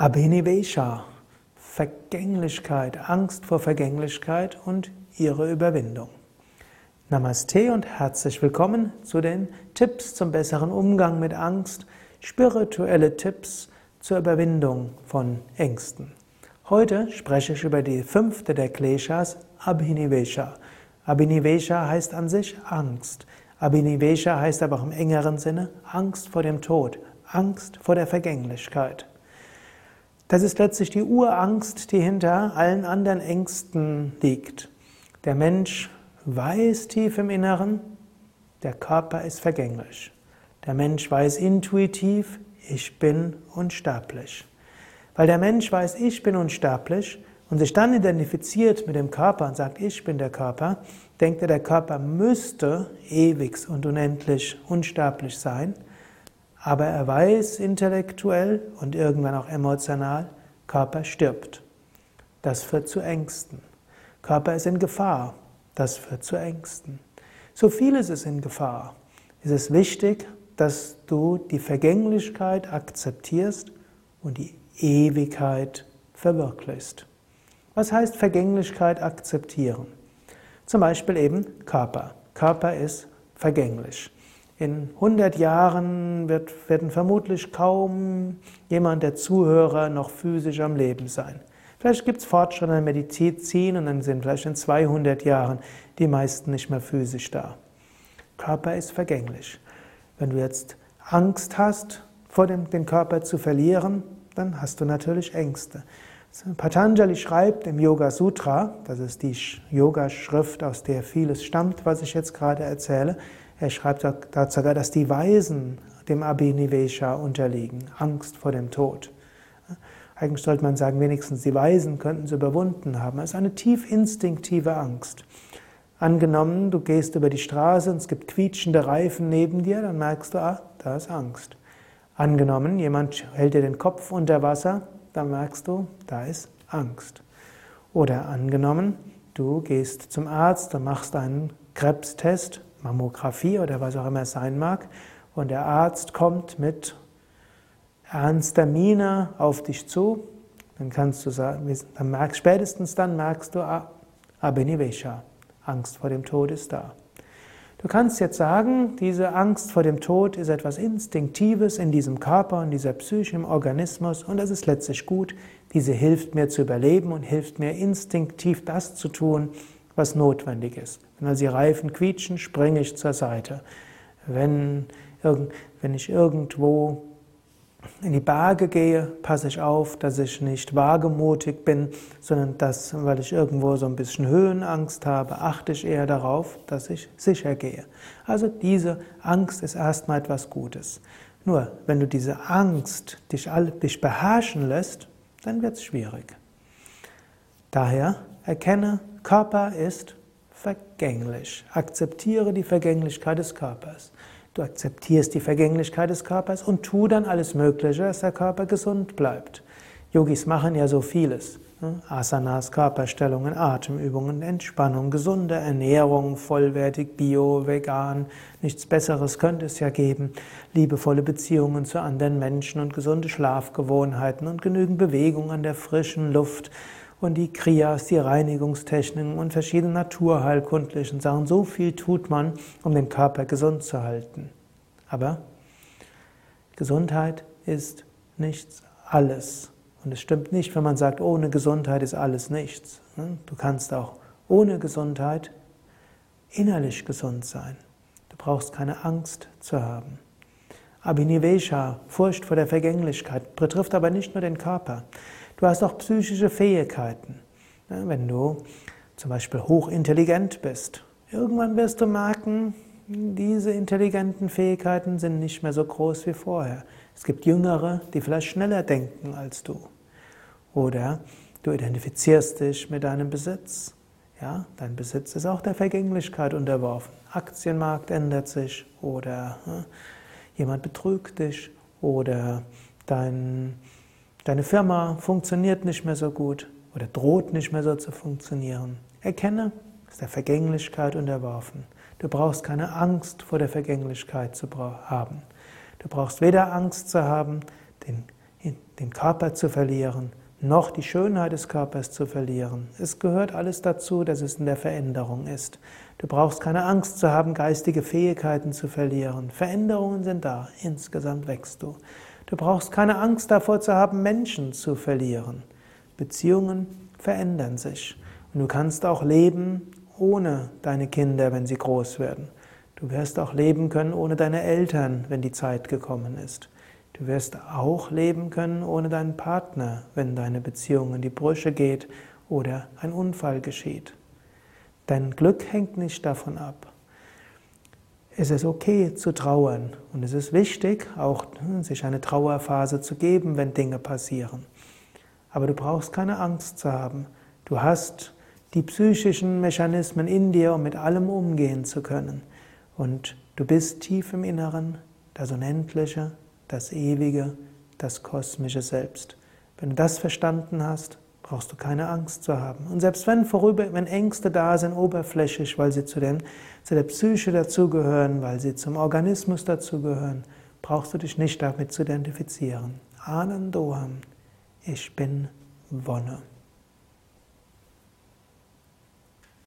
Abhinivesha, Vergänglichkeit, Angst vor Vergänglichkeit und ihre Überwindung. Namaste und herzlich willkommen zu den Tipps zum besseren Umgang mit Angst, spirituelle Tipps zur Überwindung von Ängsten. Heute spreche ich über die fünfte der Kleshas, Abhinivesha. Abhinivesha heißt an sich Angst. Abhinivesha heißt aber auch im engeren Sinne Angst vor dem Tod, Angst vor der Vergänglichkeit. Das ist letztlich die Urangst, die hinter allen anderen Ängsten liegt. Der Mensch weiß tief im Inneren, der Körper ist vergänglich. Der Mensch weiß intuitiv, ich bin unsterblich. Weil der Mensch weiß, ich bin unsterblich und sich dann identifiziert mit dem Körper und sagt, ich bin der Körper, denkt er, der Körper müsste ewig und unendlich unsterblich sein. Aber er weiß intellektuell und irgendwann auch emotional, Körper stirbt. Das führt zu Ängsten. Körper ist in Gefahr. Das führt zu Ängsten. So vieles ist in Gefahr. Es ist wichtig, dass du die Vergänglichkeit akzeptierst und die Ewigkeit verwirklichst. Was heißt Vergänglichkeit akzeptieren? Zum Beispiel eben Körper. Körper ist vergänglich. In 100 Jahren wird, werden vermutlich kaum jemand der Zuhörer noch physisch am Leben sein. Vielleicht gibt es Fortschritte in der Medizin und dann sind vielleicht in 200 Jahren die meisten nicht mehr physisch da. Körper ist vergänglich. Wenn du jetzt Angst hast, vor dem, den Körper zu verlieren, dann hast du natürlich Ängste. Patanjali schreibt im Yoga Sutra, das ist die Yoga-Schrift, aus der vieles stammt, was ich jetzt gerade erzähle, er schreibt dort sogar, dass die Weisen dem Abhinivesha unterliegen, Angst vor dem Tod. Eigentlich sollte man sagen, wenigstens die Weisen könnten es überwunden haben. Es ist eine tief instinktive Angst. Angenommen, du gehst über die Straße und es gibt quietschende Reifen neben dir, dann merkst du, ah, da ist Angst. Angenommen, jemand hält dir den Kopf unter Wasser, dann merkst du, da ist Angst. Oder angenommen, du gehst zum Arzt und machst einen Krebstest Mammographie oder was auch immer es sein mag, und der Arzt kommt mit ernster Miene auf dich zu, dann kannst du sagen, dann merkst, spätestens dann merkst du, ah, Abhinivesha, Angst vor dem Tod ist da. Du kannst jetzt sagen, diese Angst vor dem Tod ist etwas Instinktives in diesem Körper, in dieser Psyche, im Organismus und das ist letztlich gut. Diese hilft mir zu überleben und hilft mir instinktiv das zu tun, was notwendig ist. Wenn also die Reifen quietschen, springe ich zur Seite. Wenn, wenn ich irgendwo in die Berge gehe, passe ich auf, dass ich nicht wagemutig bin, sondern dass, weil ich irgendwo so ein bisschen Höhenangst habe, achte ich eher darauf, dass ich sicher gehe. Also diese Angst ist erstmal etwas Gutes. Nur, wenn du diese Angst dich, dich beherrschen lässt, dann wird es schwierig. Daher erkenne, Körper ist vergänglich. Akzeptiere die Vergänglichkeit des Körpers. Du akzeptierst die Vergänglichkeit des Körpers und tu dann alles Mögliche, dass der Körper gesund bleibt. Yogis machen ja so vieles. Ne? Asanas, Körperstellungen, Atemübungen, Entspannung, gesunde Ernährung, vollwertig, bio, vegan. Nichts Besseres könnte es ja geben. Liebevolle Beziehungen zu anderen Menschen und gesunde Schlafgewohnheiten und genügend Bewegung an der frischen Luft und die Kriyas, die Reinigungstechniken und verschiedene naturheilkundlichen Sachen. So viel tut man, um den Körper gesund zu halten. Aber Gesundheit ist nichts alles. Und es stimmt nicht, wenn man sagt, ohne Gesundheit ist alles nichts. Du kannst auch ohne Gesundheit innerlich gesund sein. Du brauchst keine Angst zu haben. Abhinivesha, Furcht vor der Vergänglichkeit, betrifft aber nicht nur den Körper. Du hast auch psychische Fähigkeiten. Wenn du zum Beispiel hochintelligent bist, irgendwann wirst du merken, diese intelligenten Fähigkeiten sind nicht mehr so groß wie vorher. Es gibt Jüngere, die vielleicht schneller denken als du. Oder du identifizierst dich mit deinem Besitz. Ja, dein Besitz ist auch der Vergänglichkeit unterworfen. Aktienmarkt ändert sich oder ja, jemand betrügt dich oder dein Deine Firma funktioniert nicht mehr so gut oder droht nicht mehr so zu funktionieren. Erkenne, ist der Vergänglichkeit unterworfen. Du brauchst keine Angst vor der Vergänglichkeit zu haben. Du brauchst weder Angst zu haben, den den Körper zu verlieren, noch die Schönheit des Körpers zu verlieren. Es gehört alles dazu, dass es in der Veränderung ist. Du brauchst keine Angst zu haben, geistige Fähigkeiten zu verlieren. Veränderungen sind da, insgesamt wächst du. Du brauchst keine Angst davor zu haben, Menschen zu verlieren. Beziehungen verändern sich. Und du kannst auch leben ohne deine Kinder, wenn sie groß werden. Du wirst auch leben können ohne deine Eltern, wenn die Zeit gekommen ist. Du wirst auch leben können ohne deinen Partner, wenn deine Beziehung in die Brüche geht oder ein Unfall geschieht. Dein Glück hängt nicht davon ab. Es ist okay zu trauern und es ist wichtig, auch hm, sich eine Trauerphase zu geben, wenn Dinge passieren. Aber du brauchst keine Angst zu haben. Du hast die psychischen Mechanismen in dir, um mit allem umgehen zu können. Und du bist tief im Inneren das Unendliche, das Ewige, das kosmische Selbst. Wenn du das verstanden hast, brauchst du keine Angst zu haben. Und selbst wenn vorüber, wenn Ängste da sind, oberflächlich, weil sie zu, den, zu der Psyche dazugehören, weil sie zum Organismus dazugehören, brauchst du dich nicht damit zu identifizieren. Anandoham, ich bin Wonne.